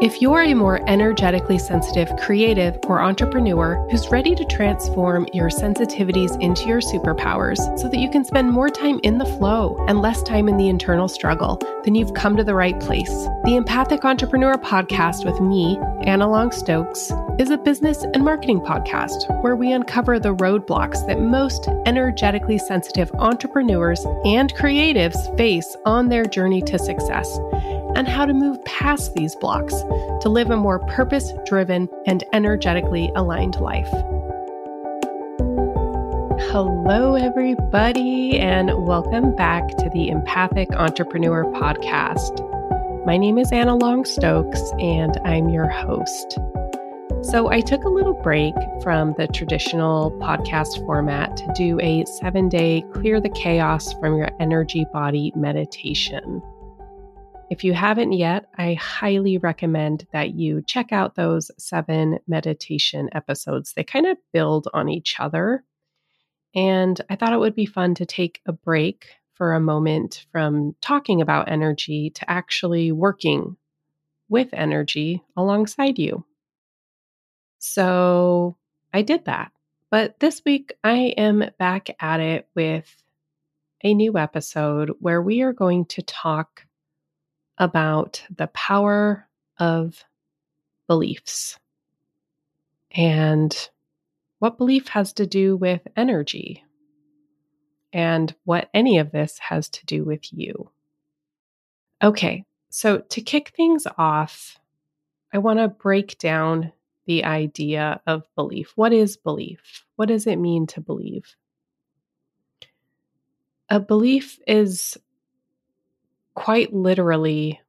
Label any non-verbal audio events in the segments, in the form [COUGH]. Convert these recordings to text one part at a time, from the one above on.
If you're a more energetically sensitive creative or entrepreneur who's ready to transform your sensitivities into your superpowers so that you can spend more time in the flow and less time in the internal struggle, then you've come to the right place. The Empathic Entrepreneur podcast with me, Anna Long Stokes, is a business and marketing podcast where we uncover the roadblocks that most energetically sensitive entrepreneurs and creatives face on their journey to success and how to move past these blocks to live a more purpose driven and energetically aligned life. Hello, everybody, and welcome back to the Empathic Entrepreneur Podcast. My name is Anna Long Stokes, and I'm your host. So, I took a little break from the traditional podcast format to do a seven day clear the chaos from your energy body meditation. If you haven't yet, I highly recommend that you check out those seven meditation episodes. They kind of build on each other. And I thought it would be fun to take a break for a moment from talking about energy to actually working with energy alongside you. So I did that. But this week, I am back at it with a new episode where we are going to talk about the power of beliefs and what belief has to do with energy and what any of this has to do with you. Okay, so to kick things off, I want to break down the idea of belief. What is belief? What does it mean to believe? A belief is quite literally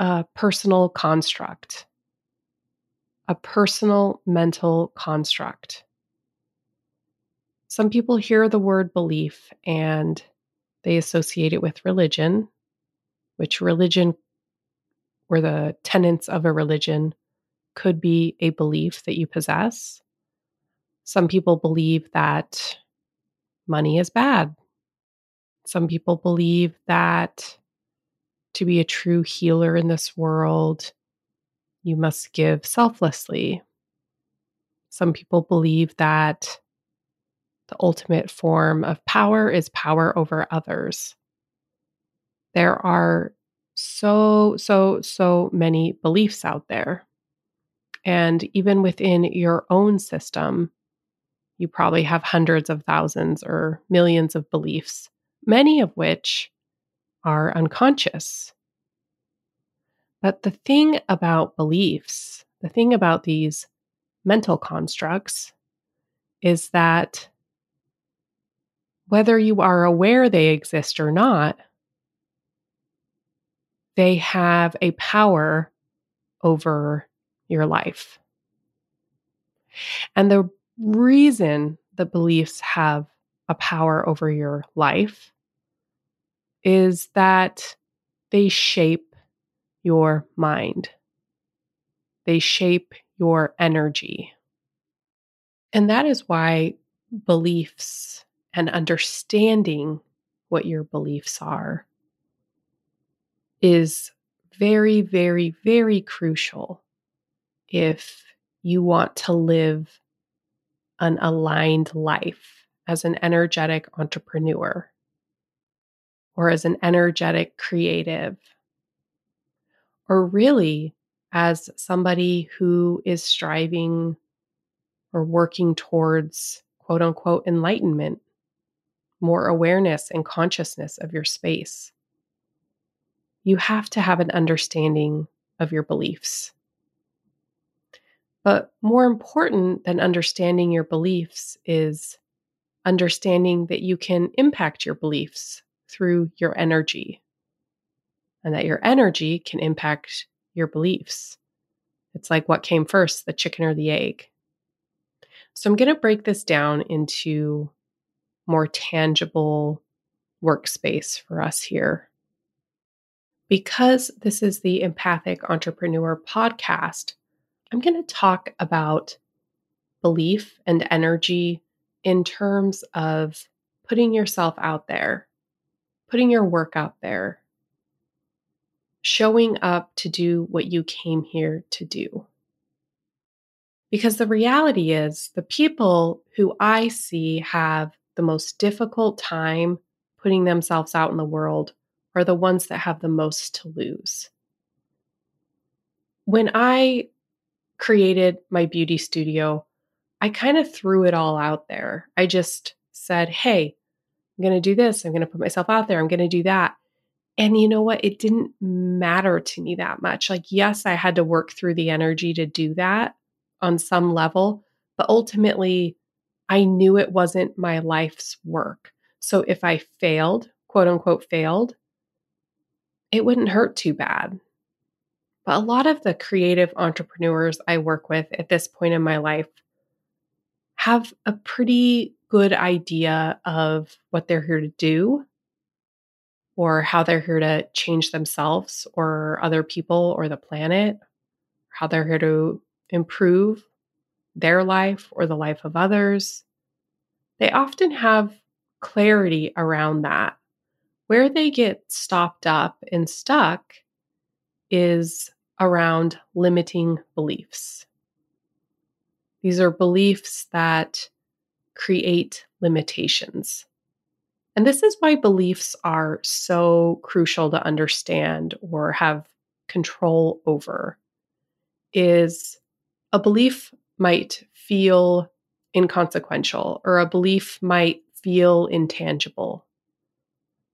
a personal construct, a personal mental construct. Some people hear the word belief and they associate it with religion, which religion or the tenets of a religion could be a belief that you possess. Some people believe that money is bad. Some people believe that to be a true healer in this world, you must give selflessly. Some people believe that the ultimate form of power is power over others. There are so, so, so many beliefs out there. And even within your own system, you probably have hundreds of thousands or millions of beliefs many of which are unconscious. But the thing about beliefs, the thing about these mental constructs, is that whether you are aware they exist or not, they have a power over your life. And the reason the beliefs have a power over your life is that they shape your mind, they shape your energy. And that is why beliefs and understanding what your beliefs are is very, very, very crucial if you want to live an aligned life as an energetic entrepreneur or as an energetic creative, or really as somebody who is striving or working towards quote unquote enlightenment, more awareness and consciousness of your space. You have to have an understanding of your beliefs. But more important than understanding your beliefs is understanding that you can impact your beliefs through your energy and that your energy can impact your beliefs. It's like what came first, the chicken or the egg. So I'm going to break this down into more tangible workspace for us here. Because this is the Empathic Entrepreneur podcast, I'm going to talk about belief and energy in terms of putting yourself out there putting your work out there, showing up to do what you came here to do. Because the reality is, the people who I see have the most difficult time putting themselves out in the world are the ones that have the most to lose. When I created my beauty studio, I kind of threw it all out there. I just said, hey, I'm going to do this. I'm going to put myself out there. I'm going to do that. And you know what? It didn't matter to me that much. Like, yes, I had to work through the energy to do that on some level, but ultimately, I knew it wasn't my life's work. So if I failed, quote unquote, failed, it wouldn't hurt too bad. But a lot of the creative entrepreneurs I work with at this point in my life have a pretty good idea of what they're here to do or how they're here to change themselves or other people or the planet, how they're here to improve their life or the life of others. They often have clarity around that. Where they get stopped up and stuck is around limiting beliefs. These are beliefs that create limitations. And this is why beliefs are so crucial to understand or have control over is a belief might feel inconsequential or a belief might feel intangible.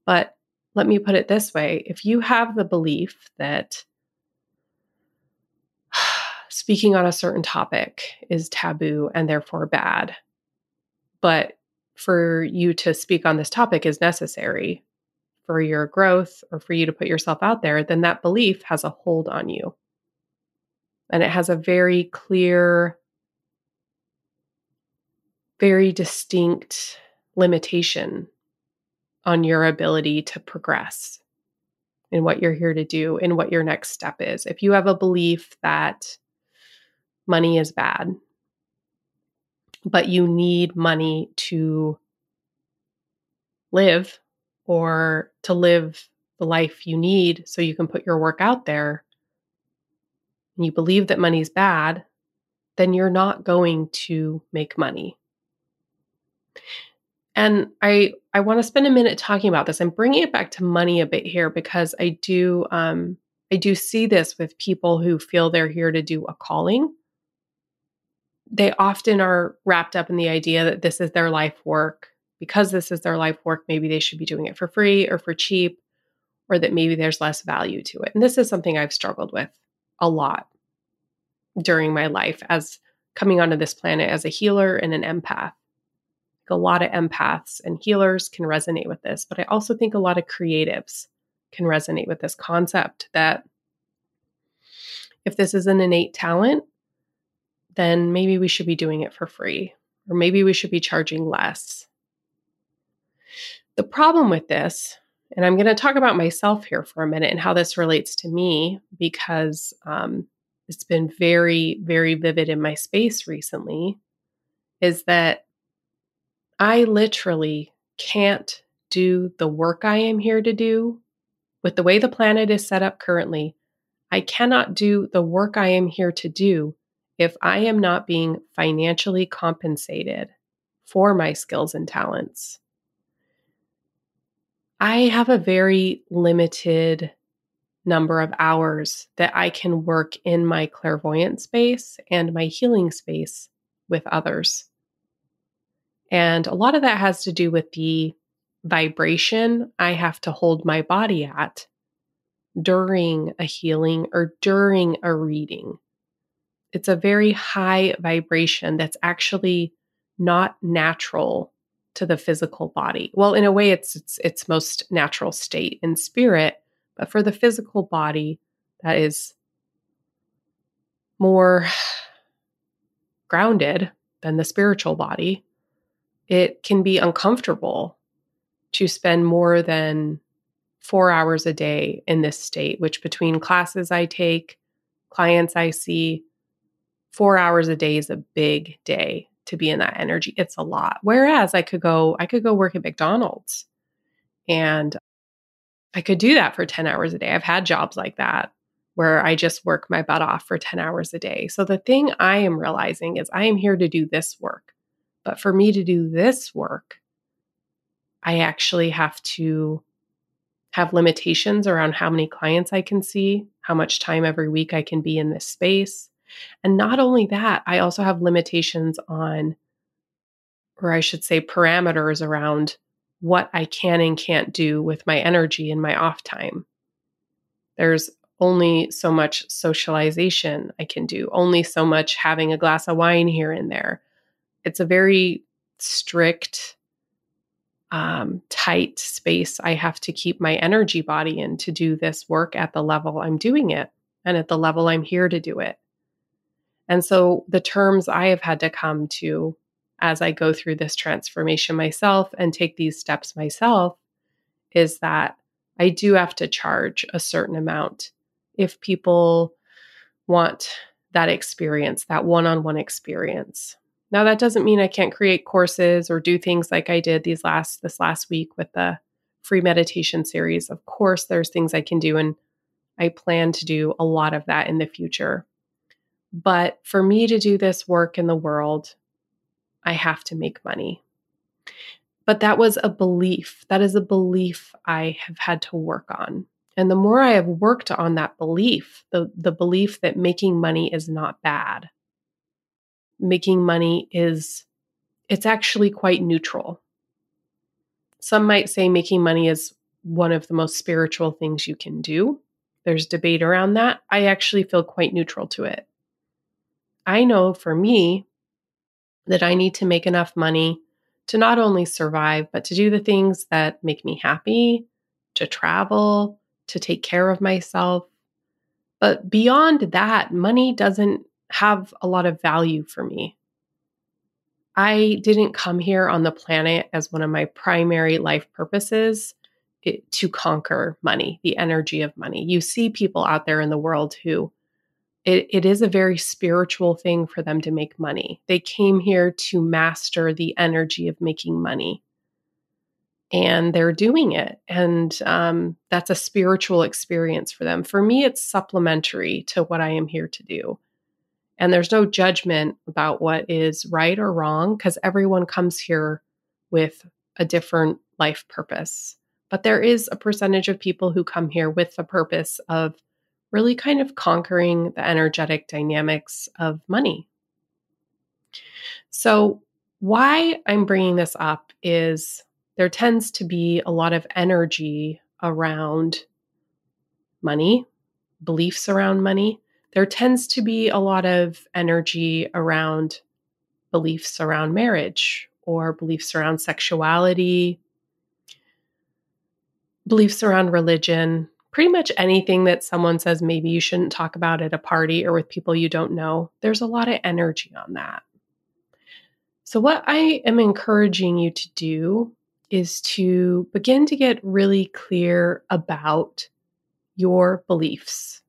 But let me put it this way if you have the belief that speaking on a certain topic is taboo and therefore bad, but for you to speak on this topic is necessary for your growth or for you to put yourself out there, then that belief has a hold on you. And it has a very clear, very distinct limitation on your ability to progress in what you're here to do and what your next step is. If you have a belief that money is bad, but you need money to live or to live the life you need so you can put your work out there, and you believe that money's bad, then you're not going to make money. And I I want to spend a minute talking about this. I'm bringing it back to money a bit here because I do um, I do see this with people who feel they're here to do a calling. They often are wrapped up in the idea that this is their life work. Because this is their life work, maybe they should be doing it for free or for cheap, or that maybe there's less value to it. And this is something I've struggled with a lot during my life as coming onto this planet as a healer and an empath a lot of empaths and healers can resonate with this, but I also think a lot of creatives can resonate with this concept that if this is an innate talent, then maybe we should be doing it for free, or maybe we should be charging less. The problem with this, and I'm going to talk about myself here for a minute and how this relates to me because um, it's been very, very vivid in my space recently, is that I literally can't do the work I am here to do with the way the planet is set up currently. I cannot do the work I am here to do if I am not being financially compensated for my skills and talents. I have a very limited number of hours that I can work in my clairvoyant space and my healing space with others. And a lot of that has to do with the vibration I have to hold my body at during a healing or during a reading. It's a very high vibration that's actually not natural to the physical body. Well, in a way it's its its most natural state in spirit, but for the physical body that is more grounded than the spiritual body it can be uncomfortable to spend more than four hours a day in this state, which between classes I take, clients I see, four hours a day is a big day to be in that energy. It's a lot. Whereas I could go, I could go work at McDonald's and I could do that for 10 hours a day. I've had jobs like that where I just work my butt off for 10 hours a day. So the thing I am realizing is I am here to do this work. But for me to do this work, I actually have to have limitations around how many clients I can see, how much time every week I can be in this space. And not only that, I also have limitations on, or I should say, parameters around what I can and can't do with my energy in my off time. There's only so much socialization I can do, only so much having a glass of wine here and there. It's a very strict um, tight space I have to keep my energy body in to do this work at the level I'm doing it and at the level I'm here to do it. And so the terms I have had to come to as I go through this transformation myself and take these steps myself is that I do have to charge a certain amount if people want that experience, that one on one experience. Now that doesn't mean I can't create courses or do things like I did these last this last week with the free meditation series. Of course there's things I can do and I plan to do a lot of that in the future. But for me to do this work in the world, I have to make money. But that was a belief. That is a belief I have had to work on. And the more I have worked on that belief, the, the belief that making money is not bad, making money is it's actually quite neutral. Some might say making money is one of the most spiritual things you can do. There's debate around that. I actually feel quite neutral to it. I know for me that I need to make enough money to not only survive, but to do the things that make me happy, to travel, to take care of myself. But beyond that, money doesn't have a lot of value for me. I didn't come here on the planet as one of my primary life purposes it, to conquer money, the energy of money. You see people out there in the world who it, it is a very spiritual thing for them to make money. They came here to master the energy of making money. And they're doing it. And um, that's a spiritual experience for them. For me, it's supplementary to what I am here to do. And there's no judgment about what is right or wrong because everyone comes here with a different life purpose. But there is a percentage of people who come here with the purpose of really kind of conquering the energetic dynamics of money. So, why I'm bringing this up is there tends to be a lot of energy around money, beliefs around money there tends to be a lot of energy around beliefs around marriage or beliefs around sexuality, beliefs around religion, pretty much anything that someone says maybe you shouldn't talk about at a party or with people you don't know. There's a lot of energy on that. So, what I am encouraging you to do is to begin to get really clear about your beliefs,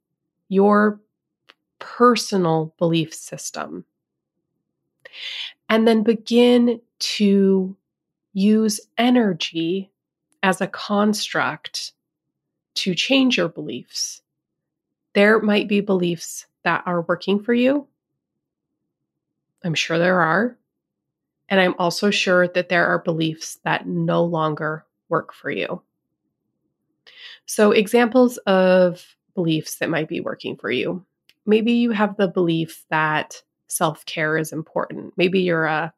your personal belief system. And then begin to use energy as a construct to change your beliefs. There might be beliefs that are working for you. I'm sure there are. And I'm also sure that there are beliefs that no longer work for you. So, examples of beliefs that might be working for you maybe you have the belief that self care is important. Maybe you're a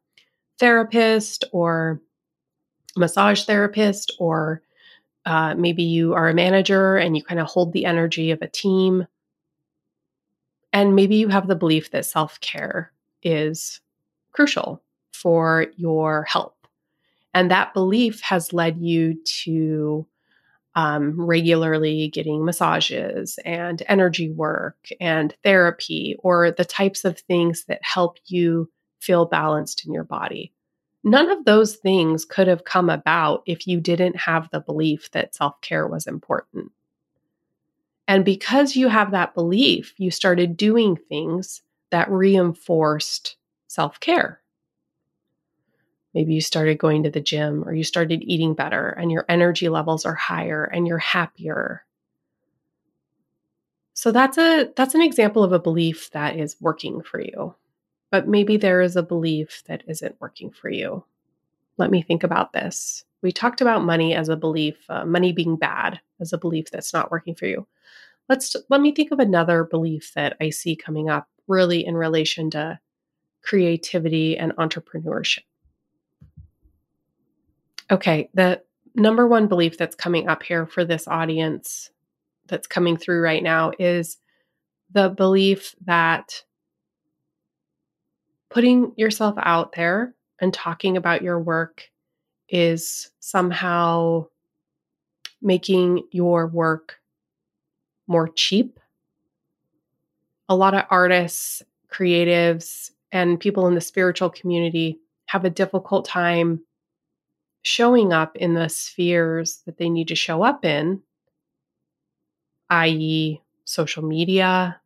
therapist or massage therapist, or uh, maybe you are a manager and you kind of hold the energy of a team. And maybe you have the belief that self care is crucial for your health. And that belief has led you to um, regularly getting massages and energy work and therapy or the types of things that help you feel balanced in your body. None of those things could have come about if you didn't have the belief that self care was important. And because you have that belief, you started doing things that reinforced self care. Maybe you started going to the gym or you started eating better and your energy levels are higher and you're happier. So that's a that's an example of a belief that is working for you. But maybe there is a belief that isn't working for you. Let me think about this. We talked about money as a belief, uh, money being bad as a belief that's not working for you. Let's let me think of another belief that I see coming up really in relation to creativity and entrepreneurship. Okay, the number one belief that's coming up here for this audience that's coming through right now is the belief that putting yourself out there and talking about your work is somehow making your work more cheap. A lot of artists, creatives, and people in the spiritual community have a difficult time showing up in the spheres that they need to show up in, i.e., social media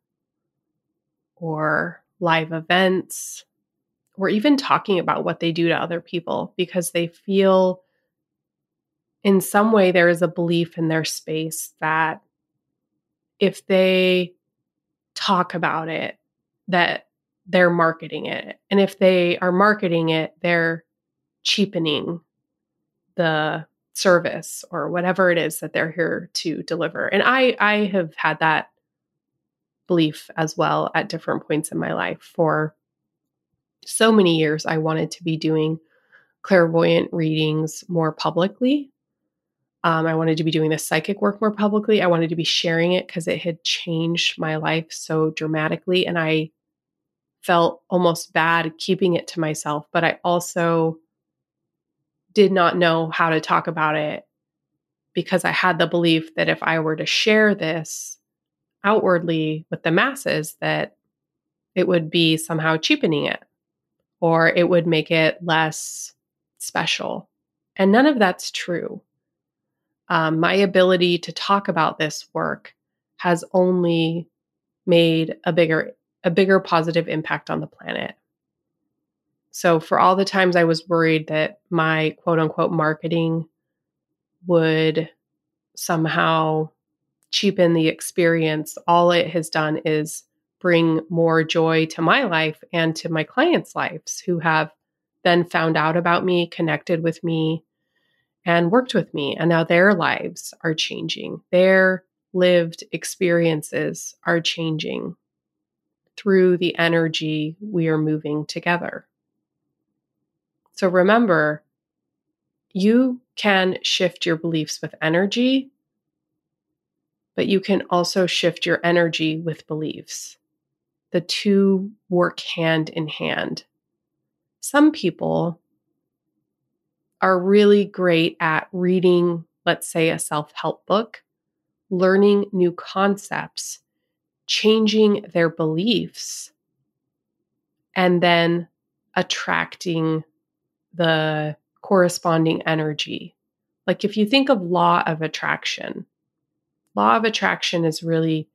or live events, or even talking about what they do to other people because they feel in some way there is a belief in their space that if they talk about it that they're marketing it. And if they are marketing it they're cheapening the service or whatever it is that they're here to deliver. And i i have had that belief as well at different points in my life for so many years I wanted to be doing clairvoyant readings more publicly. Um, I wanted to be doing the psychic work more publicly. I wanted to be sharing it because it had changed my life so dramatically. And I felt almost bad keeping it to myself. But I also did not know how to talk about it because I had the belief that if I were to share this outwardly with the masses, that it would be somehow cheapening it or it would make it less special. And none of that's true. Um, my ability to talk about this work has only made a bigger a bigger positive impact on the planet. So for all the times I was worried that my quote unquote marketing would somehow cheapen the experience, all it has done is bring more joy to my life and to my clients' lives who have then found out about me, connected with me, and worked with me. And now their lives are changing. Their lived experiences are changing through the energy we are moving together. So remember, you can shift your beliefs with energy, but you can also shift your energy with beliefs the two work hand in hand. Some people are really great at reading, let's say, a self help book, learning new concepts, changing their beliefs, and then attracting the corresponding energy. Like if you think of law of attraction, law of attraction is really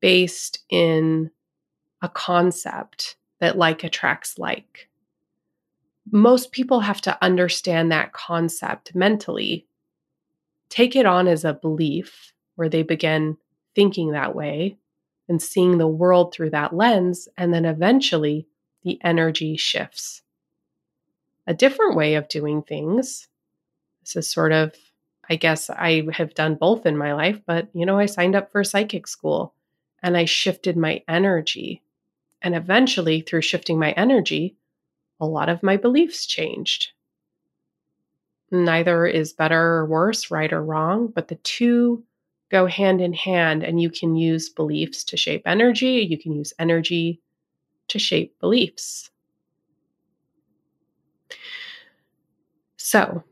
based in a concept that like attracts like. Most people have to understand that concept mentally, take it on as a belief where they begin thinking that way and seeing the world through that lens, and then eventually the energy shifts. A different way of doing things. This is sort of, I guess I have done both in my life, but you know, I signed up for psychic school and I shifted my energy and eventually, through shifting my energy, a lot of my beliefs changed. Neither is better or worse, right or wrong, but the two go hand in hand, and you can use beliefs to shape energy. You can use energy to shape beliefs. So,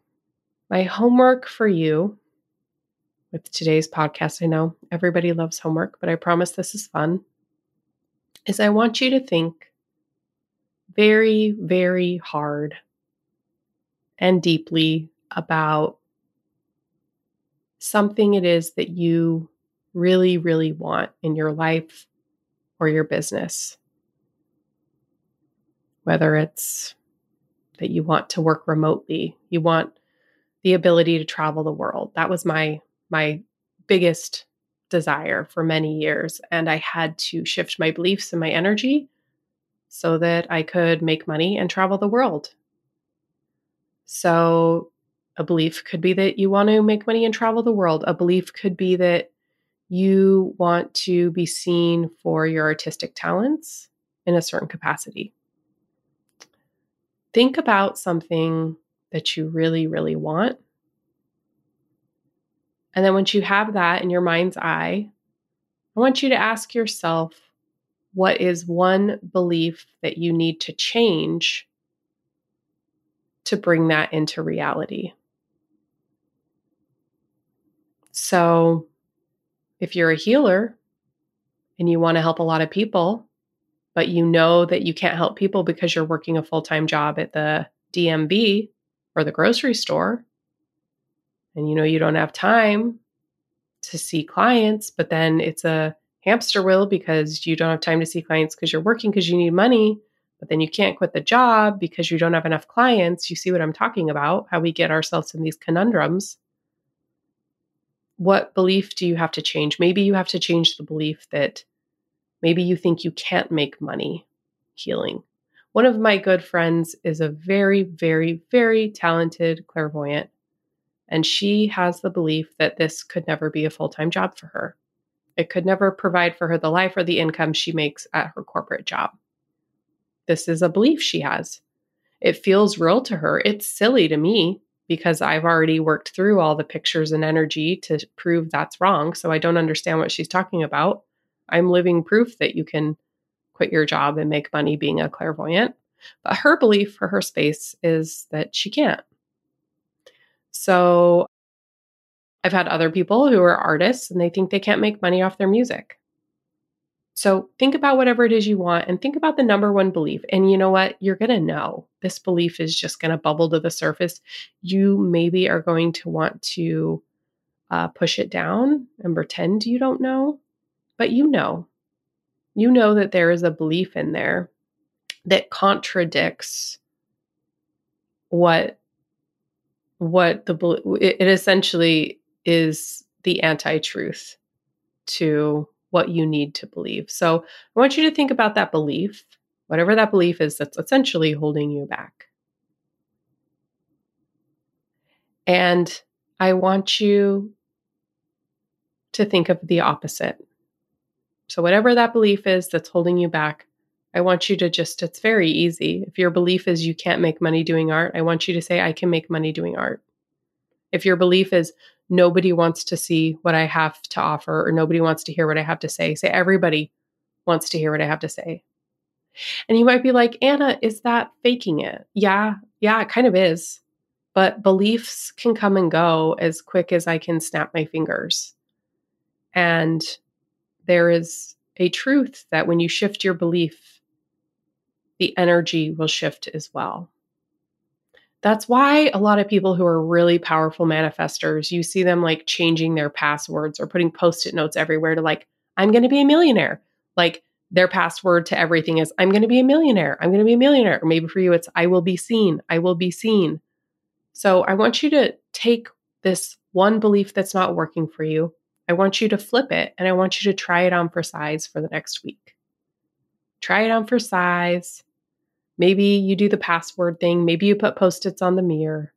my homework for you with today's podcast, I know everybody loves homework, but I promise this is fun is I want you to think very, very hard and deeply about something it is that you really, really want in your life or your business. Whether it's that you want to work remotely. You want the ability to travel the world. That was my my biggest desire for many years and I had to shift my beliefs and my energy so that I could make money and travel the world. So a belief could be that you want to make money and travel the world. A belief could be that you want to be seen for your artistic talents in a certain capacity. Think about something that you really, really want. And then once you have that in your mind's eye, I want you to ask yourself what is one belief that you need to change to bring that into reality? So, if you're a healer and you want to help a lot of people, but you know that you can't help people because you're working a full time job at the DMV or the grocery store, and you know you don't have time to see clients, but then it's a hamster wheel because you don't have time to see clients because you're working because you need money, but then you can't quit the job because you don't have enough clients. You see what I'm talking about? How we get ourselves in these conundrums what belief do you have to change? Maybe you have to change the belief that maybe you think you can't make money healing. One of my good friends is a very, very, very talented clairvoyant, and she has the belief that this could never be a full time job for her. It could never provide for her the life or the income she makes at her corporate job. This is a belief she has. It feels real to her. It's silly to me because I've already worked through all the pictures and energy to prove that's wrong. So I don't understand what she's talking about. I'm living proof that you can quit your job and make money being a clairvoyant. But her belief for her space is that she can't. So I've had other people who are artists and they think they can't make money off their music. So think about whatever it is you want and think about the number one belief. And you know what? You're going to know this belief is just going to bubble to the surface. You maybe are going to want to uh, push it down and pretend you don't know, but you know. You know that there is a belief in there that contradicts what what the it essentially is the anti-truth to what you need to believe. So I want you to think about that belief, whatever that belief is that's essentially holding you back. And I want you to think of the opposite. So, whatever that belief is that's holding you back, I want you to just, it's very easy. If your belief is you can't make money doing art, I want you to say, I can make money doing art. If your belief is nobody wants to see what I have to offer or nobody wants to hear what I have to say. Say, everybody wants to hear what I have to say. And you might be like, Anna, is that faking it? Yeah, yeah, it kind of is. But beliefs can come and go as quick as I can snap my fingers. And there is a truth that when you shift your belief, the energy will shift as well. That's why a lot of people who are really powerful manifestors, you see them like changing their passwords or putting post it notes everywhere to like, I'm going to be a millionaire. Like their password to everything is, I'm going to be a millionaire. I'm going to be a millionaire. Or maybe for you, it's, I will be seen. I will be seen. So I want you to take this one belief that's not working for you. I want you to flip it and I want you to try it on for size for the next week. Try it on for size Maybe you do the password thing. Maybe you put post its on the mirror.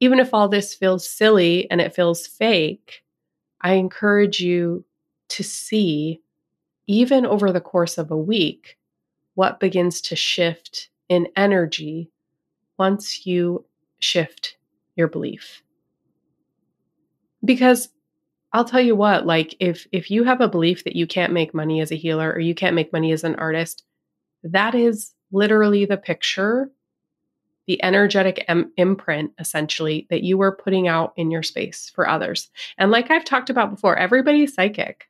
Even if all this feels silly and it feels fake, I encourage you to see, even over the course of a week, what begins to shift in energy once you shift your belief. Because I'll tell you what, like if if you have a belief that you can't make money as a healer or you can't make money as an artist, that is literally the picture, the energetic em- imprint, essentially, that you were putting out in your space for others. And like I've talked about before, everybody's psychic.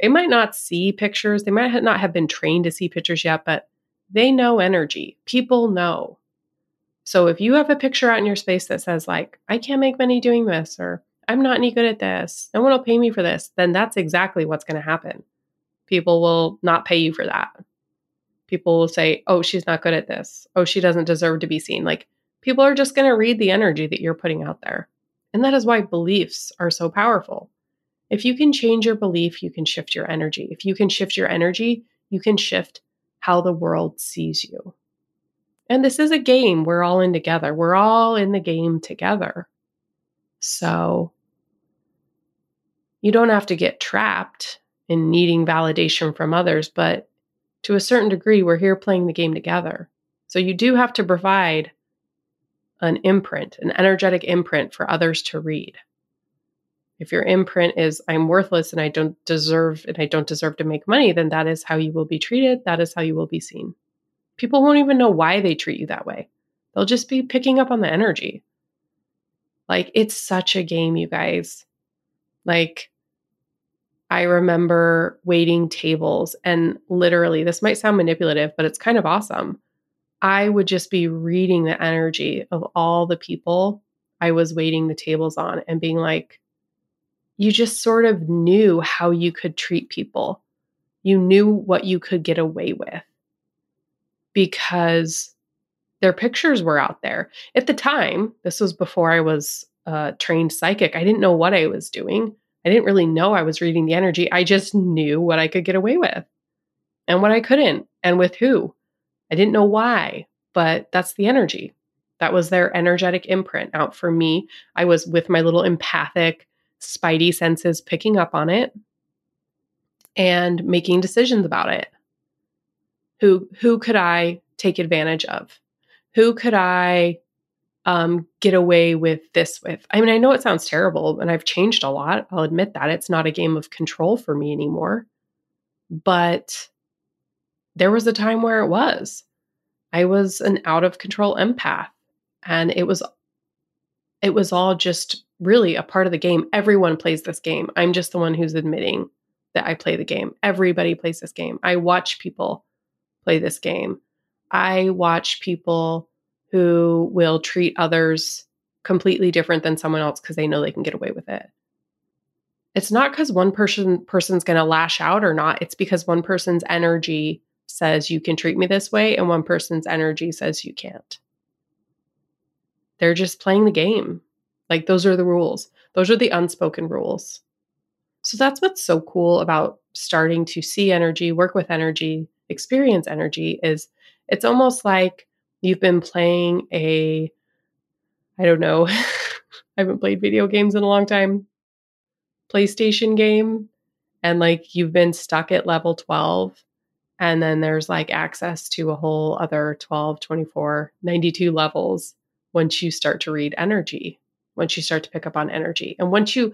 They might not see pictures, they might not have been trained to see pictures yet, but they know energy. People know. So if you have a picture out in your space that says, like, I can't make money doing this, or I'm not any good at this, no one will pay me for this, then that's exactly what's going to happen. People will not pay you for that people will say, oh, she's not good at this. Oh, she doesn't deserve to be seen. Like people are just going to read the energy that you're putting out there. And that is why beliefs are so powerful. If you can change your belief, you can shift your energy. If you can shift your energy, you can shift how the world sees you. And this is a game we're all in together. We're all in the game together. So you don't have to get trapped in needing validation from others, but to a certain degree, we're here playing the game together. So you do have to provide an imprint, an energetic imprint for others to read. If your imprint is I'm worthless and I don't deserve and I don't deserve to make money, then that is how you will be treated, that is how you will be seen. People won't even know why they treat you that way. They'll just be picking up on the energy. Like it's such a game, you guys. Like I remember waiting tables and literally, this might sound manipulative, but it's kind of awesome. I would just be reading the energy of all the people I was waiting the tables on and being like, you just sort of knew how you could treat people. You knew what you could get away with because their pictures were out there. At the time, this was before I was a trained psychic, I didn't know what I was doing. I didn't really know I was reading the energy. I just knew what I could get away with and what I couldn't and with who. I didn't know why, but that's the energy. That was their energetic imprint out for me. I was with my little empathic, spidey senses picking up on it and making decisions about it. Who who could I take advantage of? Who could I um, get away with this with. I mean, I know it sounds terrible and I've changed a lot. I'll admit that. It's not a game of control for me anymore. But there was a time where it was. I was an out of control empath and it was it was all just really a part of the game. Everyone plays this game. I'm just the one who's admitting that I play the game. Everybody plays this game. I watch people play this game. I watch people who will treat others completely different than someone else because they know they can get away with it. It's not because one person person's going to lash out or not. It's because one person's energy says you can treat me this way and one person's energy says you can't. They're just playing the game. Like those are the rules. Those are the unspoken rules. So that's what's so cool about starting to see energy, work with energy, experience energy is it's almost like you've been playing a I don't know. [LAUGHS] I haven't played video games in a long time. PlayStation game and like you've been stuck at level 12 and then there's like access to a whole other 12, 24, 92 levels once you start to read energy, once you start to pick up on energy. And once you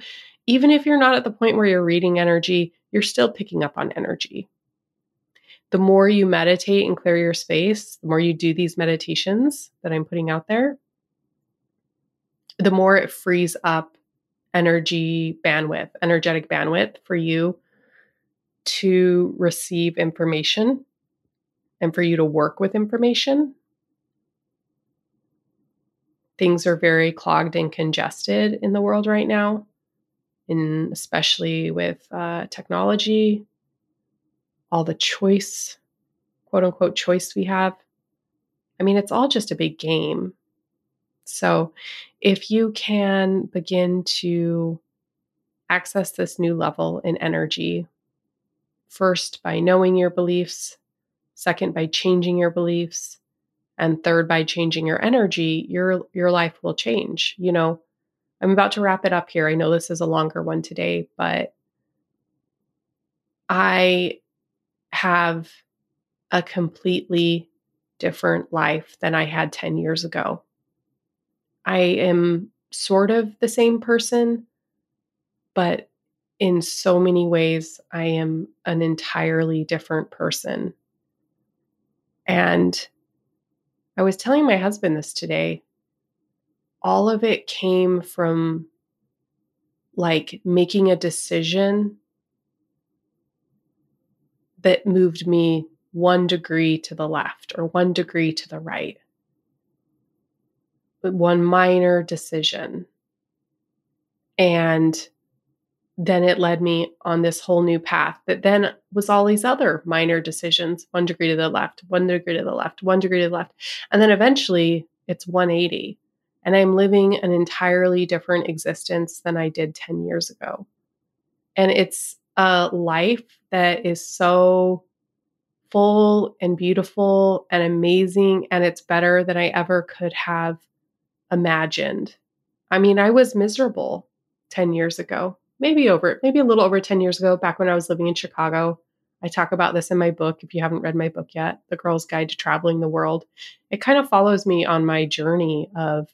even if you're not at the point where you're reading energy, you're still picking up on energy the more you meditate and clear your space, the more you do these meditations that I'm putting out there, the more it frees up energy bandwidth, energetic bandwidth for you to receive information and for you to work with information. Things are very clogged and congested in the world right now, in especially with uh, technology, all the choice, quote unquote, choice we have. I mean, it's all just a big game. So if you can begin to access this new level in energy, first by knowing your beliefs, second by changing your beliefs, and third by changing your energy, your your life will change. You know, I'm about to wrap it up here. I know this is a longer one today, but I have a completely different life than I had 10 years ago. I am sort of the same person, but in so many ways, I am an entirely different person. And I was telling my husband this today. All of it came from like making a decision that moved me one degree to the left or one degree to the right. One minor decision. And then it led me on this whole new path that then was all these other minor decisions one degree to the left, one degree to the left, one degree to the left. And then eventually it's 180. And I'm living an entirely different existence than I did 10 years ago. And it's a life that is so full and beautiful and amazing. And it's better than I ever could have imagined. I mean, I was miserable 10 years ago maybe over, maybe a little over 10 years ago, back when I was living in Chicago. I talk about this in my book. If you haven't read my book yet, The Girl's Guide to Traveling the World, it kind of follows me on my journey of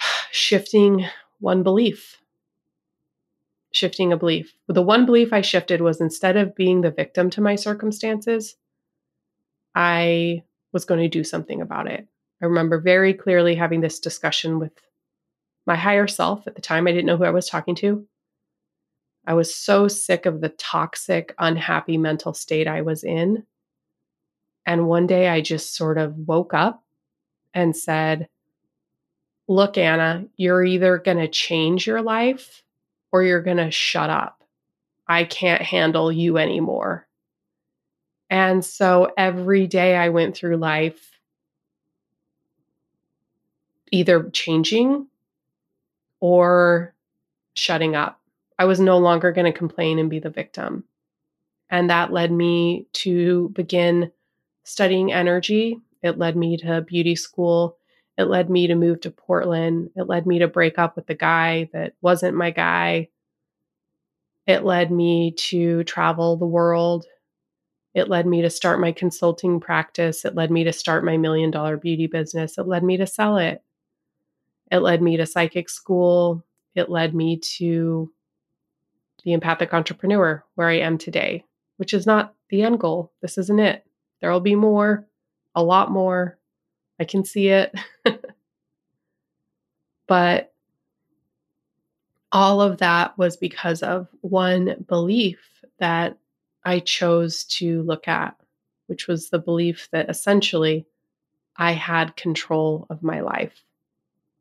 [SIGHS] shifting one belief. Shifting a belief. The one belief I shifted was instead of being the victim to my circumstances, I was going to do something about it. I remember very clearly having this discussion with my higher self at the time. I didn't know who I was talking to. I was so sick of the toxic, unhappy mental state I was in. And one day I just sort of woke up and said, Look, Anna, you're either going to change your life or you're going to shut up. I can't handle you anymore. And so every day I went through life either changing or shutting up. I was no longer going to complain and be the victim. And that led me to begin studying energy. It led me to beauty school. It led me to move to Portland. It led me to break up with the guy that wasn't my guy. It led me to travel the world. It led me to start my consulting practice. It led me to start my million dollar beauty business. It led me to sell it. It led me to psychic school. It led me to the empathic entrepreneur where I am today, which is not the end goal. This isn't it. There will be more, a lot more. I can see it. but all of that was because of one belief that I chose to look at, which was the belief that essentially I had control of my life.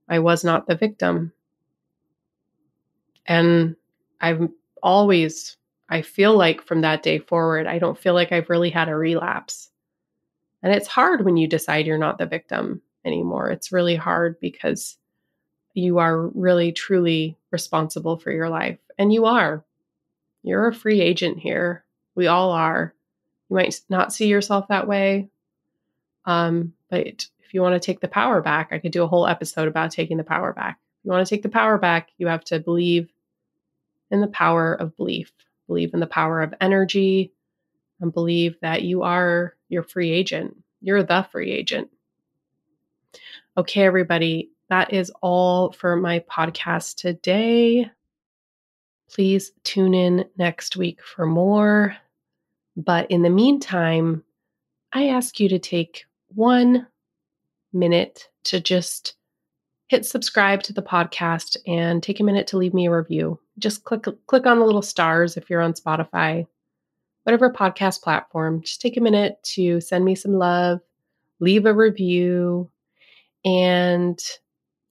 I was not the victim. And I've always, I feel like from that day forward, I don't feel like I've really had a relapse. And it's hard when you decide you're not the victim anymore. It's really hard because you are really, truly responsible for your life. And you are. You're a free agent here. We all are. You might not see yourself that way. Um, but if you want to take the power back, I could do a whole episode about taking the power back. If you want to take the power back, you have to believe in the power of belief, believe in the power of energy, and believe that you are your free agent. You're the free agent. Okay, everybody, that is all for my podcast today. Please tune in next week for more. But in the meantime, I ask you to take one minute to just hit subscribe to the podcast and take a minute to leave me a review. Just click click on the little stars if you're on Spotify, whatever podcast platform. Just take a minute to send me some love, leave a review, and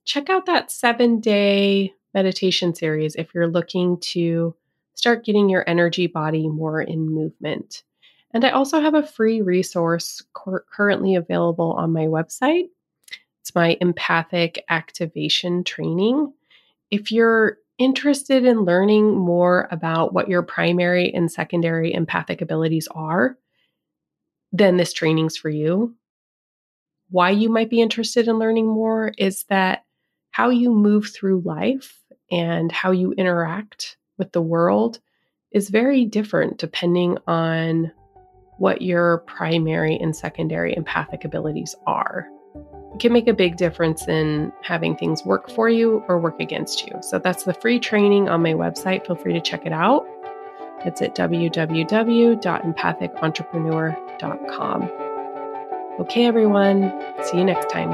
check out that 7-day meditation series if you're looking to start getting your energy body more in movement. And I also have a free resource cor- currently available on my website. It's my empathic activation training. If you're interested in learning more about what your primary and secondary empathic abilities are, then this training's for you. Why you might be interested in learning more is that how you move through life and how you interact with the world is very different depending on what your primary and secondary empathic abilities are. Can make a big difference in having things work for you or work against you. So that's the free training on my website. Feel free to check it out. It's at www.empathicentrepreneur.com. Okay, everyone. See you next time.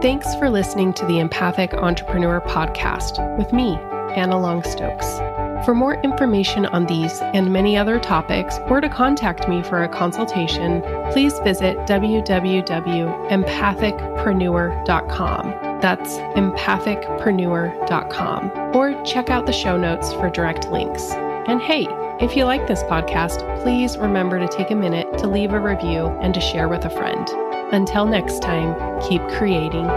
Thanks for listening to the Empathic Entrepreneur Podcast with me, Anna Long Stokes. For more information on these and many other topics, or to contact me for a consultation, please visit www.empathicpreneur.com. That's empathicpreneur.com. Or check out the show notes for direct links. And hey, if you like this podcast, please remember to take a minute to leave a review and to share with a friend. Until next time, keep creating.